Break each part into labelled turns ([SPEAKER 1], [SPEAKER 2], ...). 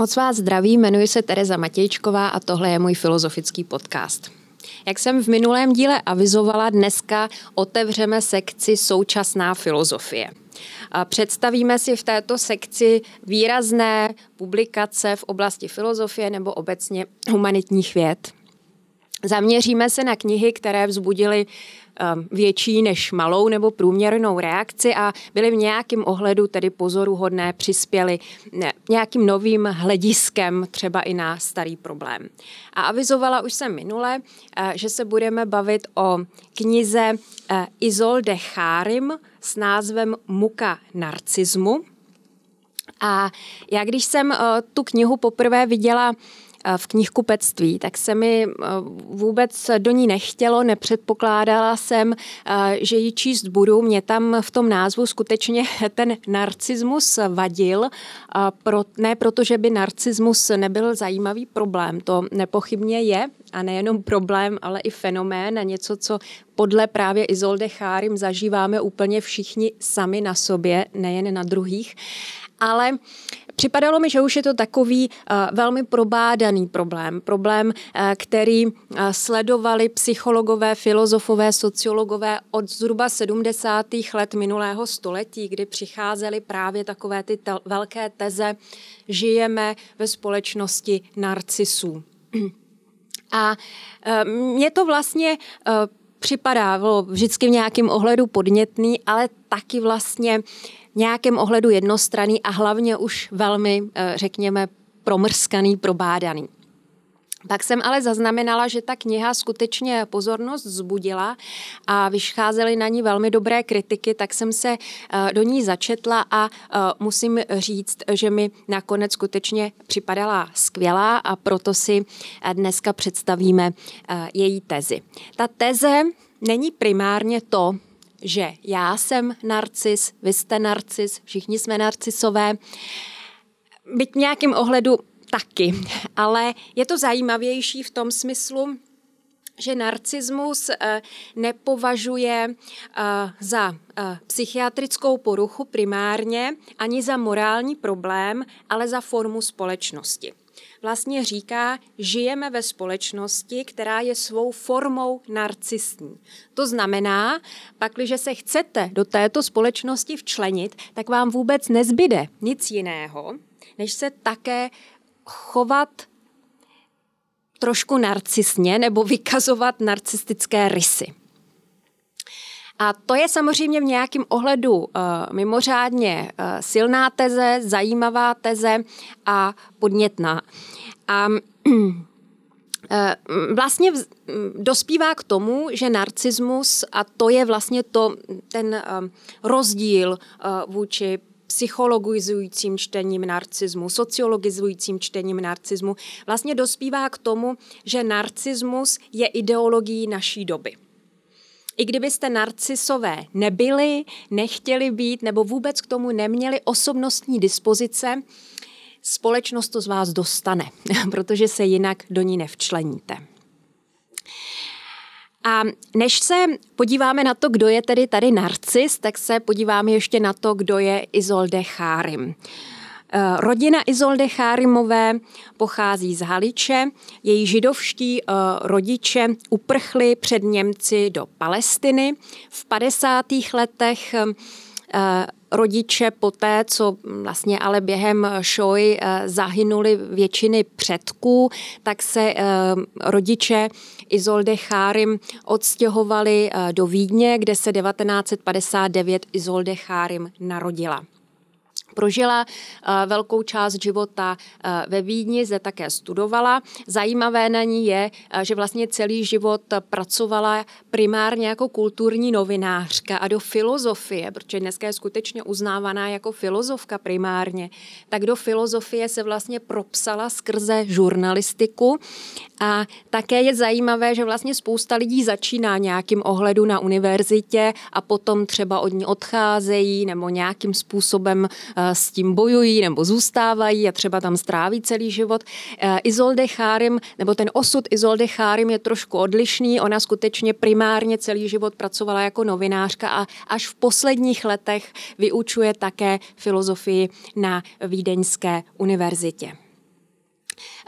[SPEAKER 1] Moc vás zdraví, jmenuji se Tereza Matějčková a tohle je můj filozofický podcast. Jak jsem v minulém díle avizovala, dneska otevřeme sekci Současná filozofie. Představíme si v této sekci výrazné publikace v oblasti filozofie nebo obecně humanitních věd. Zaměříme se na knihy, které vzbudily Um, větší než malou nebo průměrnou reakci a byly v nějakém ohledu tedy pozoruhodné, přispěly nějakým novým hlediskem třeba i na starý problém. A avizovala už jsem minule, uh, že se budeme bavit o knize uh, Isolde Chárim s názvem Muka narcismu. A já když jsem tu knihu poprvé viděla Eh, v knihkupectví, tak se mi eh, vůbec do ní nechtělo, nepředpokládala jsem, eh, že ji číst budu. Mě tam v tom názvu skutečně ten narcismus vadil, ne proto, že by narcismus nebyl zajímavý problém, to nepochybně je, a nejenom problém, ale i fenomén a něco, co podle právě Izolde Chárim zažíváme úplně všichni sami na sobě, nejen na druhých. Ale Připadalo mi, že už je to takový uh, velmi probádaný problém. Problém, uh, který uh, sledovali psychologové, filozofové, sociologové od zhruba 70. let minulého století, kdy přicházely právě takové ty tel- velké teze, žijeme ve společnosti narcisů. A mně to vlastně připadá vždycky v nějakém ohledu podnětný, ale taky vlastně nějakém ohledu jednostranný a hlavně už velmi, eh, řekněme, promrskaný, probádaný. Pak jsem ale zaznamenala, že ta kniha skutečně pozornost zbudila a vycházely na ní velmi dobré kritiky, tak jsem se eh, do ní začetla a eh, musím říct, že mi nakonec skutečně připadala skvělá a proto si dneska představíme její tezi. Ta teze není primárně to, že já jsem narcis, vy jste narcis, všichni jsme narcisové, byť v nějakém ohledu taky, ale je to zajímavější v tom smyslu, že narcismus eh, nepovažuje eh, za eh, psychiatrickou poruchu primárně ani za morální problém, ale za formu společnosti vlastně říká, žijeme ve společnosti, která je svou formou narcistní. To znamená, pakliže se chcete do této společnosti včlenit, tak vám vůbec nezbyde nic jiného, než se také chovat trošku narcisně nebo vykazovat narcistické rysy. A to je samozřejmě v nějakém ohledu uh, mimořádně uh, silná teze, zajímavá teze a podnětná. A eh, vlastně dospívá k tomu, že narcismus, a to je vlastně to, ten rozdíl vůči psychologizujícím čtením narcismu, sociologizujícím čtením narcismu, vlastně dospívá k tomu, že narcismus je ideologií naší doby. I kdybyste narcisové nebyli, nechtěli být nebo vůbec k tomu neměli osobnostní dispozice, společnost to z vás dostane, protože se jinak do ní nevčleníte. A než se podíváme na to, kdo je tedy tady narcis, tak se podíváme ještě na to, kdo je Izolde Chárim. Eh, rodina Izolde Chárimové pochází z Haliče. Její židovští eh, rodiče uprchli před Němci do Palestiny. V 50. letech eh, rodiče poté, co vlastně ale během šoj zahynuli většiny předků, tak se rodiče Izolde Chárim odstěhovali do Vídně, kde se 1959 Izolde Chárim narodila. Prožila eh, velkou část života eh, ve Vídni, zde také studovala. Zajímavé na ní je, eh, že vlastně celý život pracovala primárně jako kulturní novinářka a do filozofie, protože dneska je skutečně uznávaná jako filozofka primárně, tak do filozofie se vlastně propsala skrze žurnalistiku a také je zajímavé, že vlastně spousta lidí začíná nějakým ohledu na univerzitě a potom třeba od ní odcházejí nebo nějakým způsobem s tím bojují nebo zůstávají a třeba tam stráví celý život. Izolde Chárim, nebo ten osud Izolde Chárim je trošku odlišný. Ona skutečně primárně celý život pracovala jako novinářka a až v posledních letech vyučuje také filozofii na Vídeňské univerzitě.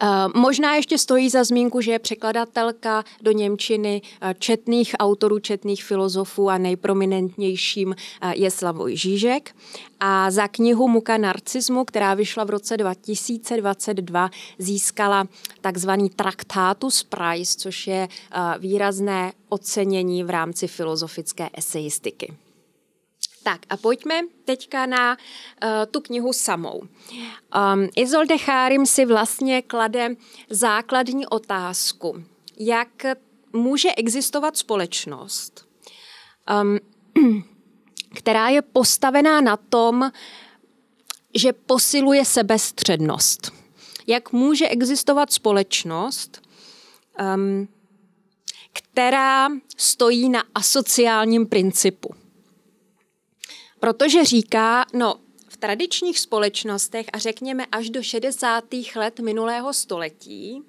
[SPEAKER 1] Eh, možná ještě stojí za zmínku, že je překladatelka do Němčiny eh, četných autorů, četných filozofů a nejprominentnějším eh, je Slavoj Žížek. A za knihu Muka narcismu, která vyšla v roce 2022, získala takzvaný Traktatus Prize, což je výrazné ocenění v rámci filozofické eseistiky. Tak a pojďme teďka na uh, tu knihu samou. Um, Isolde Chárim si vlastně klade základní otázku, jak může existovat společnost, um, která je postavená na tom, že posiluje sebestřednost. Jak může existovat společnost, um, která stojí na asociálním principu. Protože říká, no, v tradičních společnostech a řekněme až do 60. let minulého století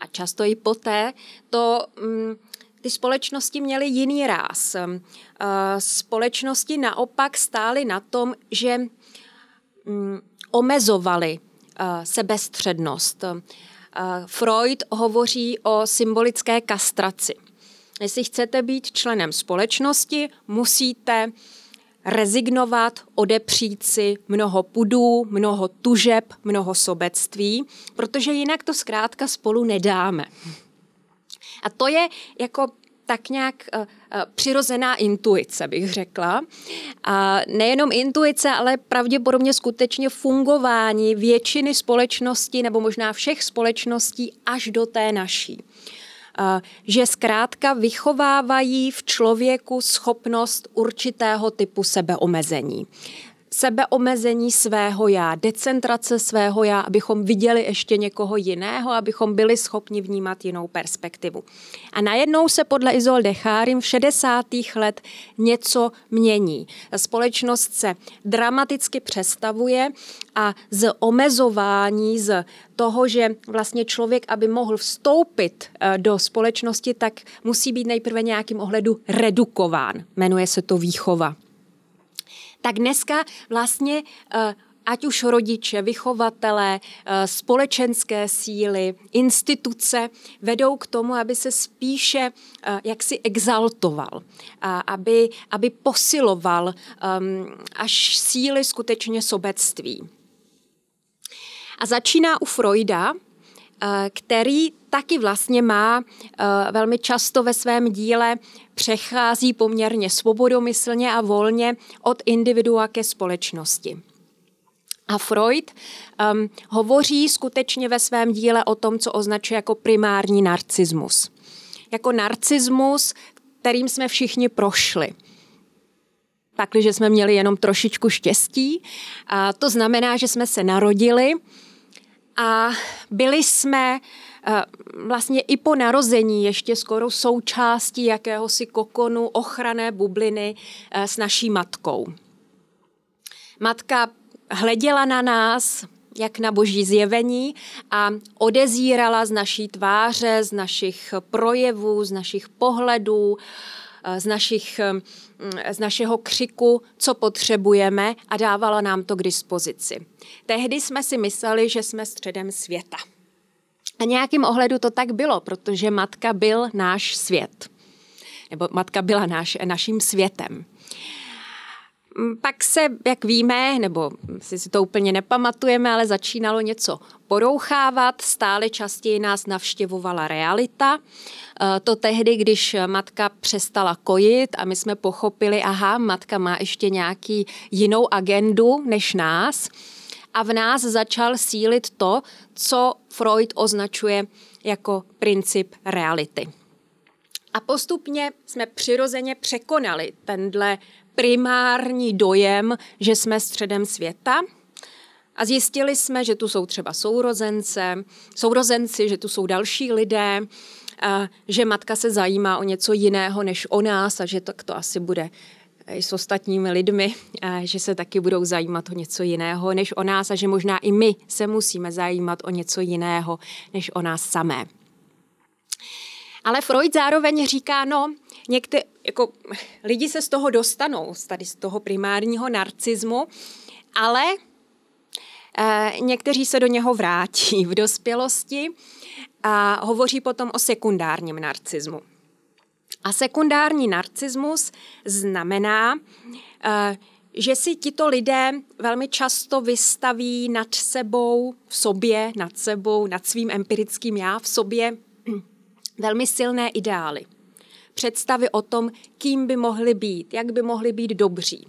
[SPEAKER 1] a často i poté, to mm, ty společnosti měly jiný ráz. Uh, společnosti naopak stály na tom, že mm, omezovali uh, sebestřednost. Uh, Freud hovoří o symbolické kastraci. Jestli chcete být členem společnosti, musíte rezignovat, odepřít si mnoho pudů, mnoho tužeb, mnoho sobectví, protože jinak to zkrátka spolu nedáme. A to je jako tak nějak uh, přirozená intuice, bych řekla. A nejenom intuice, ale pravděpodobně skutečně fungování většiny společností nebo možná všech společností až do té naší že zkrátka vychovávají v člověku schopnost určitého typu sebeomezení sebeomezení svého já, decentrace svého já, abychom viděli ještě někoho jiného, abychom byli schopni vnímat jinou perspektivu. A najednou se podle Izolde Chárim v 60. let něco mění. Společnost se dramaticky přestavuje a z omezování, z toho, že vlastně člověk, aby mohl vstoupit eh, do společnosti, tak musí být nejprve nějakým ohledu redukován. Jmenuje se to výchova tak dneska vlastně eh, ať už rodiče, vychovatelé, eh, společenské síly, instituce vedou k tomu, aby se spíše eh, jaksi exaltoval, aby, aby posiloval ehm, až síly skutečně sobectví. A začíná u Freuda, který taky vlastně má velmi často ve svém díle přechází poměrně svobodomyslně a volně od individua ke společnosti. A Freud um, hovoří skutečně ve svém díle o tom, co označuje jako primární narcismus. Jako narcismus, kterým jsme všichni prošli. Pakliže jsme měli jenom trošičku štěstí. A to znamená, že jsme se narodili a byli jsme Eh, vlastně i po narození ještě skoro součástí jakéhosi kokonu ochranné bubliny eh, s naší matkou. Matka hleděla na nás, jak na boží zjevení a odezírala z naší tváře, z našich projevů, z našich pohledů, eh, z, našich, z našeho křiku, co potřebujeme a dávala nám to k dispozici. Tehdy jsme si mysleli, že jsme středem světa. A nějakým ohledu to tak bylo, protože matka byl náš svět. Nebo matka byla náš, naším světem. Mm, pak se, jak víme, nebo si, to úplně nepamatujeme, ale začínalo něco porouchávat, stále častěji nás navštěvovala realita. E, to tehdy, když matka přestala kojit a my jsme pochopili, aha, matka má ještě nějaký jinou agendu než nás – a v nás začal sílit to, co Freud označuje jako princip reality. A postupně jsme přirozeně překonali tenhle primární dojem, že jsme středem světa a zjistili jsme, že tu jsou třeba sourozence, sourozenci, že tu jsou další lidé, že matka se zajímá o něco jiného než o nás a že to, to asi bude s ostatními lidmi, že se taky budou zajímat o něco jiného než o nás a že možná i my se musíme zajímat o něco jiného než o nás samé. Ale Freud zároveň říká, no, některé, jako lidi se z toho dostanou, z tady z toho primárního narcismu, ale e, někteří se do něho vrátí v dospělosti a hovoří potom o sekundárním narcismu. A sekundární narcismus znamená, e, že si tito lidé velmi často vystaví nad sebou, v sobě, nad sebou, nad svým empirickým já, v sobě velmi silné ideály. Představy o tom, kým by mohli být, jak by mohli být dobří.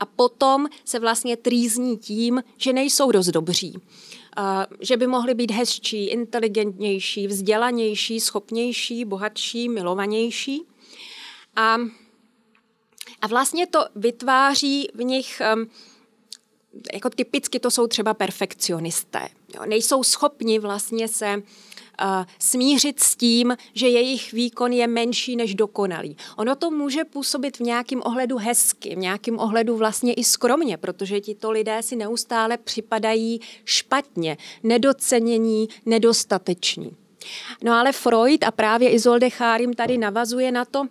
[SPEAKER 1] A potom se vlastně trýzní tím, že nejsou dost dobří. že by mohli být hezčí, inteligentnější, vzdělanější, schopnější, bohatší, milovanější. A, a vlastně to vytváří v nich um, jako typicky to jsou třeba perfekcionisté. Jo, nejsou schopni vlastně se smířit s tím, že jejich výkon je menší než dokonalý. Ono to může působit v nějakém ohledu hezky, v nějakém ohledu vlastně i skromně, protože tito lidé si neustále připadají špatně, nedocenění, nedostateční. No ale Freud a právě Isolde Chárim tady navazuje na to,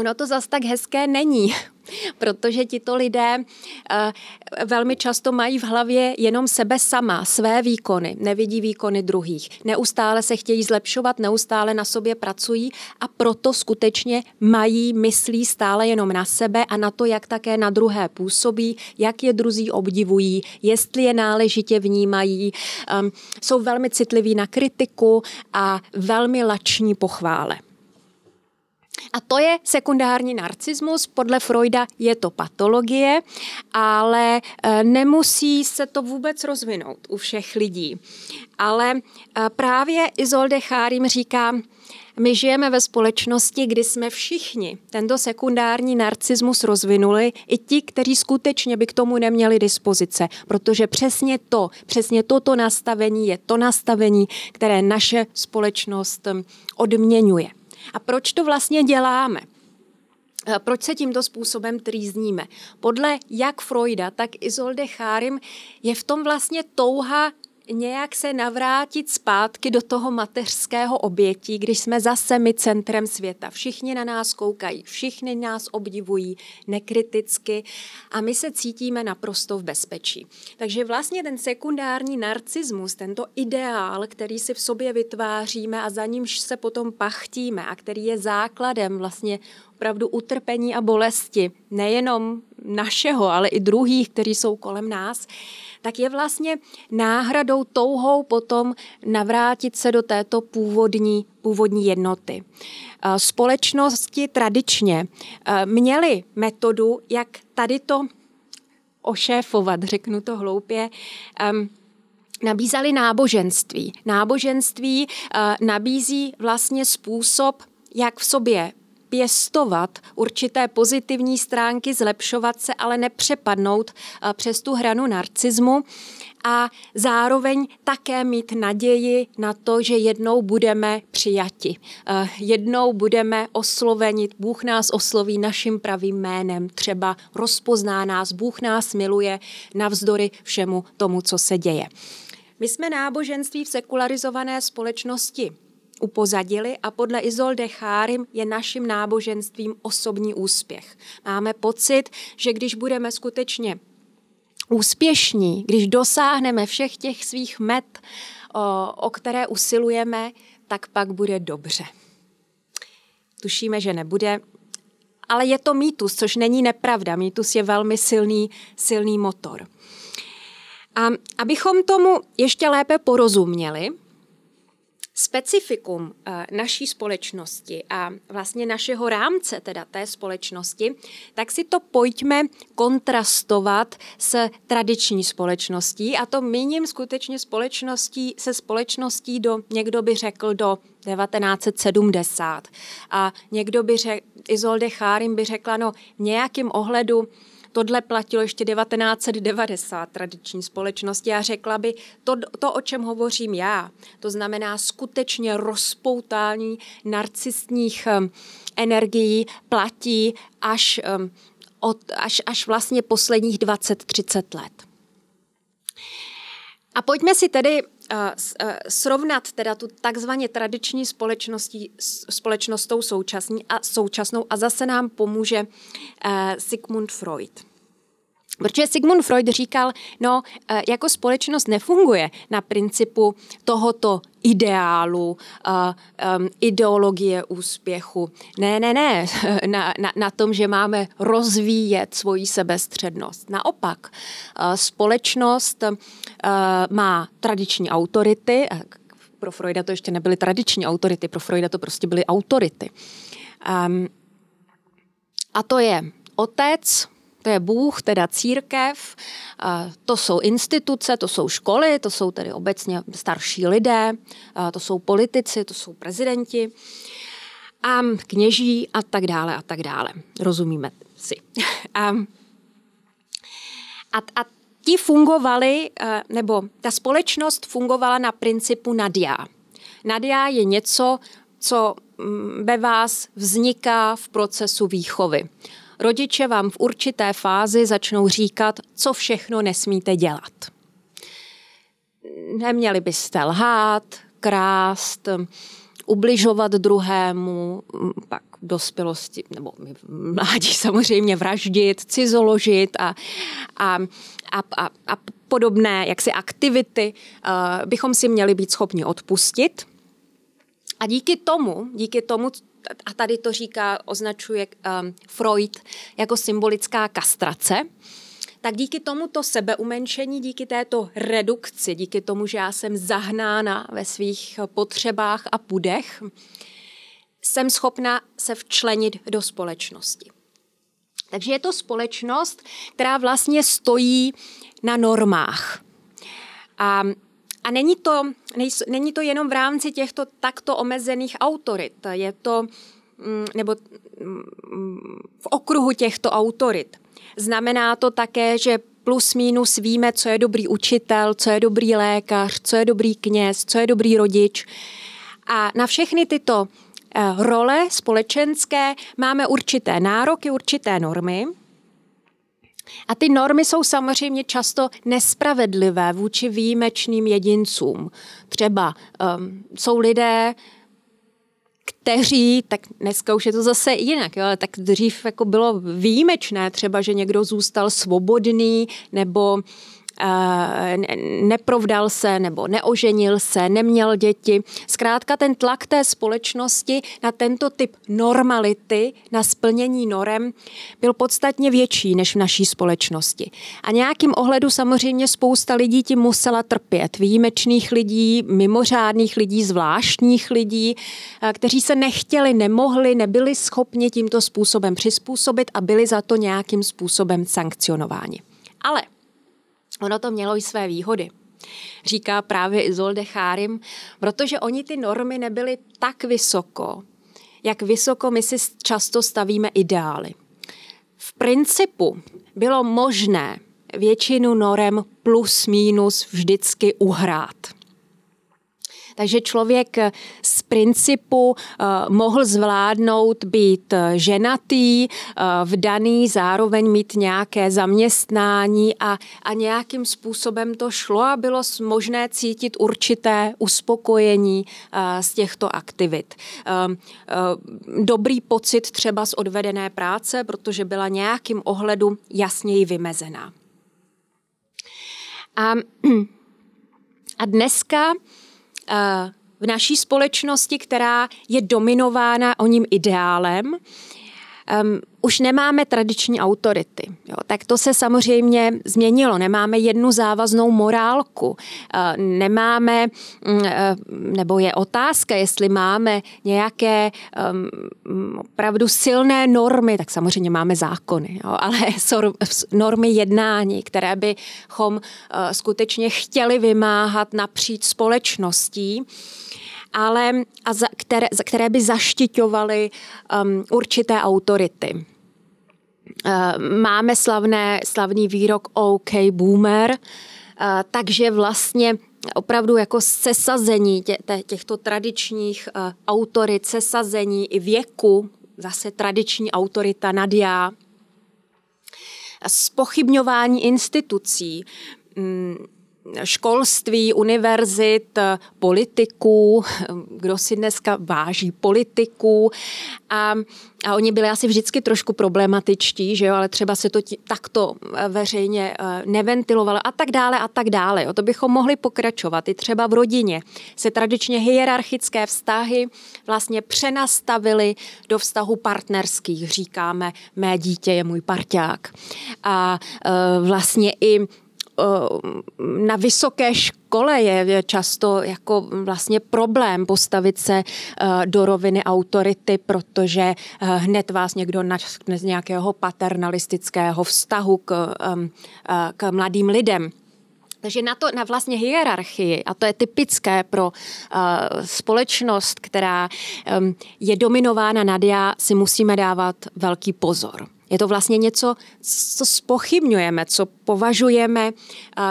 [SPEAKER 1] Ono to zas tak hezké není, protože tito lidé uh, velmi často mají v hlavě jenom sebe sama, své výkony, nevidí výkony druhých. Neustále se chtějí zlepšovat, neustále na sobě pracují a proto skutečně mají, myslí stále jenom na sebe a na to, jak také na druhé působí, jak je druzí obdivují, jestli je náležitě vnímají. Um, jsou velmi citliví na kritiku a velmi lační pochvále. A to je sekundární narcismus. Podle Freuda je to patologie, ale e, nemusí se to vůbec rozvinout u všech lidí. Ale e, právě Isolde Chárim říká, my žijeme ve společnosti, kdy jsme všichni tento sekundární narcismus rozvinuli, i ti, kteří skutečně by k tomu neměli dispozice, protože přesně to, přesně toto nastavení je to nastavení, které naše společnost odměňuje. A proč to vlastně děláme? Proč se tímto způsobem trýzníme? Podle jak Freuda, tak Isolde Chárim je v tom vlastně touha nějak se navrátit zpátky do toho mateřského obětí, když jsme zase my centrem světa. Všichni na nás koukají, všichni nás obdivují nekriticky a my se cítíme naprosto v bezpečí. Takže vlastně ten sekundární narcismus, tento ideál, který si v sobě vytváříme a za nímž se potom pachtíme a který je základem vlastně opravdu utrpení a bolesti, nejenom našeho, ale i druhých, kteří jsou kolem nás, tak je vlastně náhradou touhou potom navrátit se do této původní, původní jednoty. Eh, společnosti tradičně eh, měly metodu, jak tady to ošéfovat, řeknu to hloupě, nabízali náboženství. Náboženství uh, nabízí vlastně způsob, jak v sobě pěstovat určité pozitivní stránky, zlepšovat se, ale nepřepadnout eh, přes tu hranu narcismu a zároveň také mít naději na to, že jednou budeme přijati. Eh, jednou budeme osloveni, Bůh nás osloví naším pravým jménem, třeba rozpozná nás, Bůh nás miluje navzdory všemu tomu, co se děje. My jsme náboženství v sekularizované společnosti upozadili a podle Izolde Chárim je naším náboženstvím osobní úspěch. Máme pocit, že když budeme skutečně úspěšní, když dosáhneme všech těch svých met, o, o které usilujeme, tak pak bude dobře. Tušíme, že nebude, ale je to mýtus, což není nepravda. Mýtus je velmi silný, silný motor. A abychom tomu ještě lépe porozuměli, specifikum eh, naší společnosti a vlastně našeho rámce, teda té společnosti, tak si to pojďme kontrastovat s tradiční společností a to míním skutečně společností se společností do, někdo by řekl, do 1970. A někdo by řekl, Izolde Chárim by řekla, no v ohledu Tohle platilo ještě 1990 tradiční společnosti a řekla by, to, to, o čem hovořím já, to znamená skutečně rozpoutání narcistních um, energií platí až um, od, až, až vlastně posledních 20-30 let. A pojďme si tedy srovnat teda tu takzvaně tradiční společností, společnostou současní a současnou a zase nám pomůže uh, Sigmund Freud. Protože Sigmund Freud říkal, no, eh, jako společnost nefunguje na principu tohoto ideálu, um, ideologie úspěchu. Ne, ne, ne, na, na, na tom, že máme rozvíjet svoji sebestřednost. Naopak, uh, společnost má tradiční autority, pro Freuda to ještě nebyly tradiční autority, pro Freuda to prostě byly autority. A to je otec, to je Bůh, teda církev, to jsou instituce, to jsou školy, to jsou tedy obecně starší lidé, to jsou politici, to jsou prezidenti a kněží a tak dále a tak dále. Rozumíme si. A, a, a ti fungovali, nebo ta společnost fungovala na principu Nadia. Nadia je něco, co mm, ve vás vzniká v procesu výchovy rodiče vám v určité fázi začnou říkat, co všechno nesmíte dělat. Neměli byste lhát, krást, ubližovat druhému, pak v dospělosti, nebo mládí samozřejmě vraždit, cizoložit a, a, a, a, a podobné jaksi aktivity uh, bychom si měli být schopni odpustit. A díky tomu, díky tomu, a tady to říká, označuje um, Freud jako symbolická kastrace, tak díky tomuto sebeumenšení, díky této redukci, díky tomu, že já jsem zahnána ve svých potřebách a pudech, jsem schopna se včlenit do společnosti. Takže je to společnost, která vlastně stojí na normách. A není to, není to jenom v rámci těchto takto omezených autorit. Je to, mm, nebo mm, v okruhu těchto autorit. Znamená to také, že plus minus víme, co je dobrý učitel, co je dobrý lékař, co je dobrý kněz, co je dobrý rodič. A na všechny tyto eh, role společenské máme určité nároky, určité normy – a ty normy jsou samozřejmě často nespravedlivé vůči výjimečným jedincům. Třeba um, jsou lidé, kteří, tak dneska už je to zase jinak, jo, ale tak dřív jako bylo výjimečné třeba, že někdo zůstal svobodný nebo neprovdal se nebo neoženil se, neměl děti. Zkrátka ten tlak té společnosti na tento typ normality, na splnění norem, byl podstatně větší než v naší společnosti. A nějakým ohledu samozřejmě spousta lidí tím musela trpět. Výjimečných lidí, mimořádných lidí, zvláštních lidí, eh, kteří se nechtěli, nemohli, nebyli schopni tímto způsobem přizpůsobit a byli za to nějakým způsobem sankcionováni. Ale Ono to mělo i své výhody. Říká právě Izolde Chárim, protože oni ty normy nebyly tak vysoko, jak vysoko my si často stavíme ideály. V principu bylo možné většinu norem plus minus vždycky uhrát. Takže člověk z principu uh, mohl zvládnout být eh, ženatý, uh, vdaný, zároveň mít nějaké zaměstnání a, a nějakým způsobem to šlo a bylo možné cítit určité uspokojení z těchto aktivit. Uh, dobrý pocit třeba z odvedené práce, protože byla nějakým ohledu jasněji vymezená. A, a dneska v naší společnosti, která je dominována o ním ideálem, um, už nemáme tradiční autority. Jo, tak to se samozřejmě změnilo. Nemáme jednu závaznou morálku. Uh, nemáme, um, nebo je otázka, jestli máme nějaké um, opravdu silné normy, tak samozřejmě máme zákony, jo, ale normy jednání, které bychom uh, skutečně chtěli vymáhat napříč společností ale a za, které, za, které by zaštiťovaly um, určité autority. Uh, máme slavné, slavný výrok OK Boomer, uh, takže vlastně opravdu jako sesazení tě, těchto tradičních uh, autorit, sesazení i věku, zase tradiční autorita Nadia, spochybňování institucí, mm, školství, univerzit, politiků, kdo si dneska váží politiků a, a oni byli asi vždycky trošku problematičtí, že jo, ale třeba se to tí, takto eh, veřejně eh, neventilovalo a tak dále a tak dále. Jo. To bychom mohli pokračovat. I třeba v rodině se tradičně hierarchické vztahy vlastně přenastavily do vztahu partnerských. Říkáme, mé dítě je můj parťák. A e, vlastně i Eh, na vysoké škole je často jako vlastně problém postavit se eh, do roviny autority, protože eh, hned vás někdo natkne z nějakého paternalistického vztahu k, k mladým lidem. Takže na to, na vlastně hierarchii, a to je typické pro uh, společnost, která um, je dominována nad já, si musíme dávat velký pozor. Je to vlastně něco, co spochybňujeme, co považujeme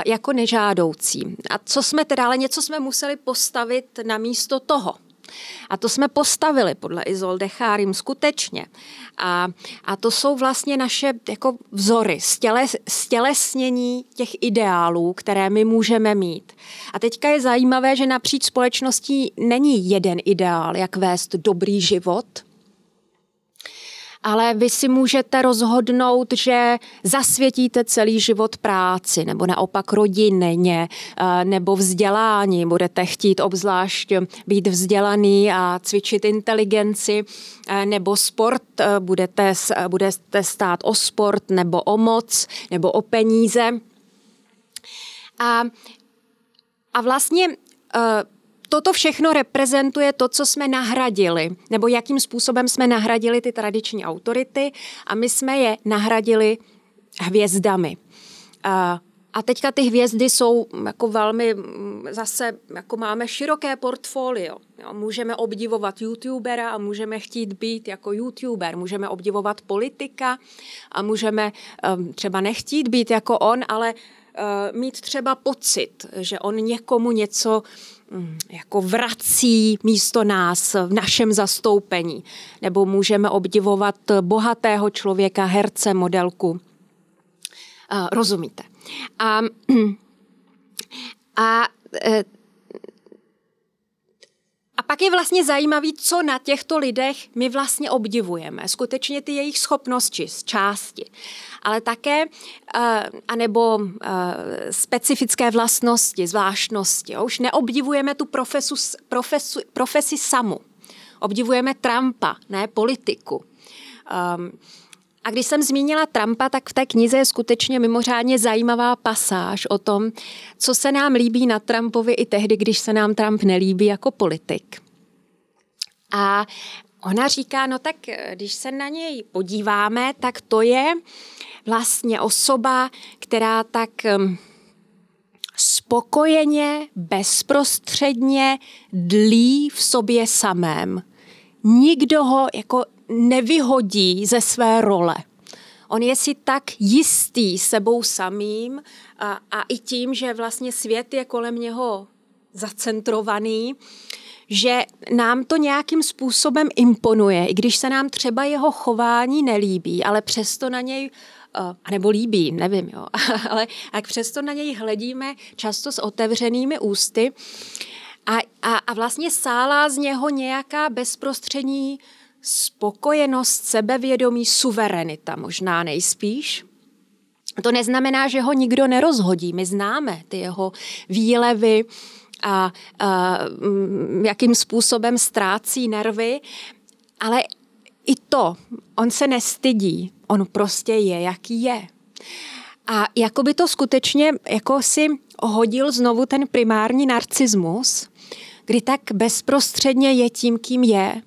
[SPEAKER 1] jako nežádoucí. A co jsme teda, ale něco jsme museli postavit na místo toho. A to jsme postavili podle Izolde Chárim skutečně. A, a to jsou vlastně naše jako vzory, stěle, stělesnění těch ideálů, které my můžeme mít. A teďka je zajímavé, že napříč společností není jeden ideál, jak vést dobrý život – ale vy si můžete rozhodnout, že zasvětíte celý život práci, nebo naopak rodině, eh, nebo vzdělání. Budete chtít obzvlášť být vzdělaný a cvičit inteligenci, eh, nebo sport, eh, budete, budete stát o sport, nebo o moc, nebo o peníze. A, a vlastně toto všechno reprezentuje to, co jsme nahradili, nebo jakým způsobem jsme nahradili ty tradiční autority a my jsme je nahradili hvězdami. A teďka ty hvězdy jsou jako velmi, zase jako máme široké portfolio. Jo. Můžeme obdivovat youtubera a můžeme chtít být jako youtuber. Můžeme obdivovat politika a můžeme um, třeba nechtít být jako on, ale uh, mít třeba pocit, že on někomu něco Mm, jako vrací místo nás v našem zastoupení. Nebo můžeme obdivovat bohatého člověka, herce, modelku. Rozumíte? A, a e, a pak je vlastně zajímavý, co na těchto lidech my vlastně obdivujeme. Skutečně ty jejich schopnosti z části, ale také uh, anebo uh, specifické vlastnosti, zvláštnosti. Už neobdivujeme tu profesu, profesu, profesi samu. Obdivujeme Trumpa, ne politiku. Um, a když jsem zmínila Trumpa, tak v té knize je skutečně mimořádně zajímavá pasáž o tom, co se nám líbí na Trumpovi i tehdy, když se nám Trump nelíbí jako politik. A ona říká, no tak když se na něj podíváme, tak to je vlastně osoba, která tak um, spokojeně, bezprostředně dlí v sobě samém. Nikdo ho jako nevyhodí ze své role. On je si tak jistý sebou samým a, a i tím, že vlastně svět je kolem něho zacentrovaný, že nám to nějakým způsobem imponuje, i když se nám třeba jeho chování nelíbí, ale přesto na něj a nebo líbí, nevím, jo, ale jak přesto na něj hledíme často s otevřenými ústy a, a, a vlastně sálá z něho nějaká bezprostřední spokojenost, sebevědomí, suverenita možná nejspíš. To neznamená, že ho nikdo nerozhodí. My známe ty jeho výlevy a, a mm, jakým způsobem ztrácí nervy, ale i to, on se nestydí, on prostě je, jaký je. A jako by to skutečně jako si hodil znovu ten primární narcismus, kdy tak bezprostředně je tím, kým je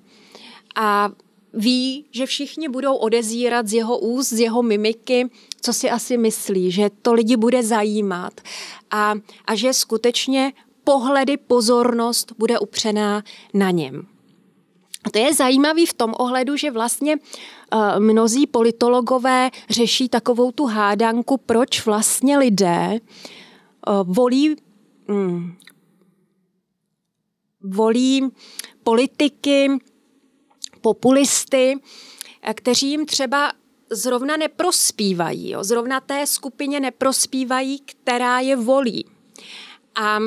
[SPEAKER 1] a ví, že všichni budou odezírat z jeho úst, z jeho mimiky, co si asi myslí, že to lidi bude zajímat a, a že skutečně pohledy, pozornost bude upřená na něm. A to je zajímavý v tom ohledu, že vlastně uh, mnozí politologové řeší takovou tu hádanku, proč vlastně lidé uh, volí, um, volí politiky, populisty, kteří jim třeba zrovna neprospívají. Jo? Zrovna té skupině neprospívají, která je volí. A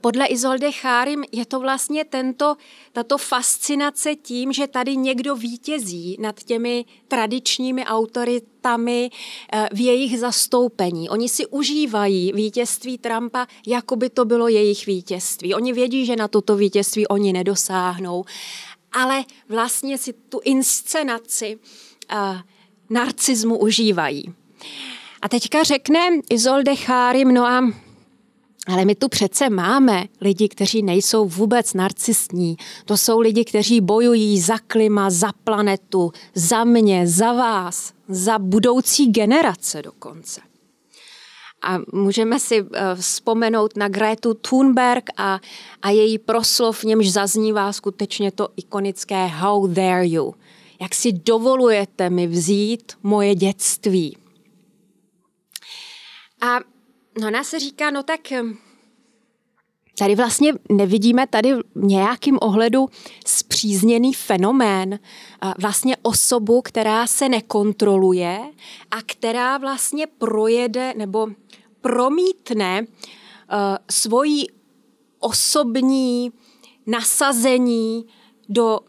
[SPEAKER 1] podle Izolde Chárim je to vlastně tento, tato fascinace tím, že tady někdo vítězí nad těmi tradičními autoritami eh, v jejich zastoupení. Oni si užívají vítězství Trumpa, jako by to bylo jejich vítězství. Oni vědí, že na toto vítězství oni nedosáhnou, ale vlastně si tu inscenaci uh, narcismu užívají. A teďka řekne Izolde Chárim, no a ale my tu přece máme lidi, kteří nejsou vůbec narcistní. To jsou lidi, kteří bojují za klima, za planetu, za mě, za vás, za budoucí generace dokonce. A můžeme si uh, vzpomenout na Gretu Thunberg a, a její proslov, v němž zaznívá skutečně to ikonické How dare you? Jak si dovolujete mi vzít moje dětství? A No ona se říká, no tak tady vlastně nevidíme tady v nějakým ohledu zpřízněný fenomén, vlastně osobu, která se nekontroluje a která vlastně projede nebo promítne svoji osobní nasazení do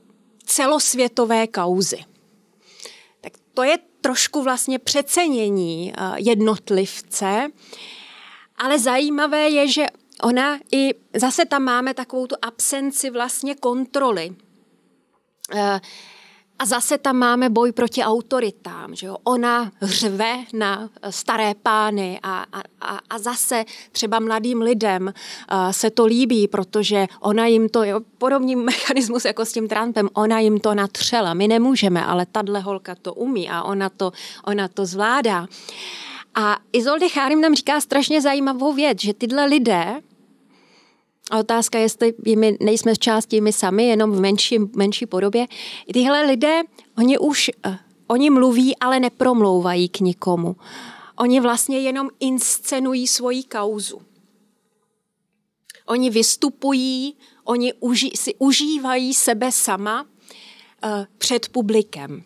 [SPEAKER 1] celosvětové kauzy. Tak to je trošku vlastně přecenění jednotlivce, ale zajímavé je, že ona i, zase tam máme takovou tu absenci vlastně kontroly. Eh, a zase tam máme boj proti autoritám, že jo? Ona řve na staré pány a, a, a zase třeba mladým lidem uh, se to líbí, protože ona jim to, jo, podobný mechanismus jako s tím Trumpem, ona jim to natřela. My nemůžeme, ale tahle holka to umí a ona to, ona to zvládá. A Izolde Chárim nám říká strašně zajímavou věc, že tyhle lidé, a otázka je, jestli my nejsme z části my sami, jenom v menší, menší podobě, tyhle lidé, oni už, uh, oni mluví, ale nepromlouvají k nikomu. Oni vlastně jenom inscenují svoji kauzu. Oni vystupují, oni uži, si užívají sebe sama uh, před publikem.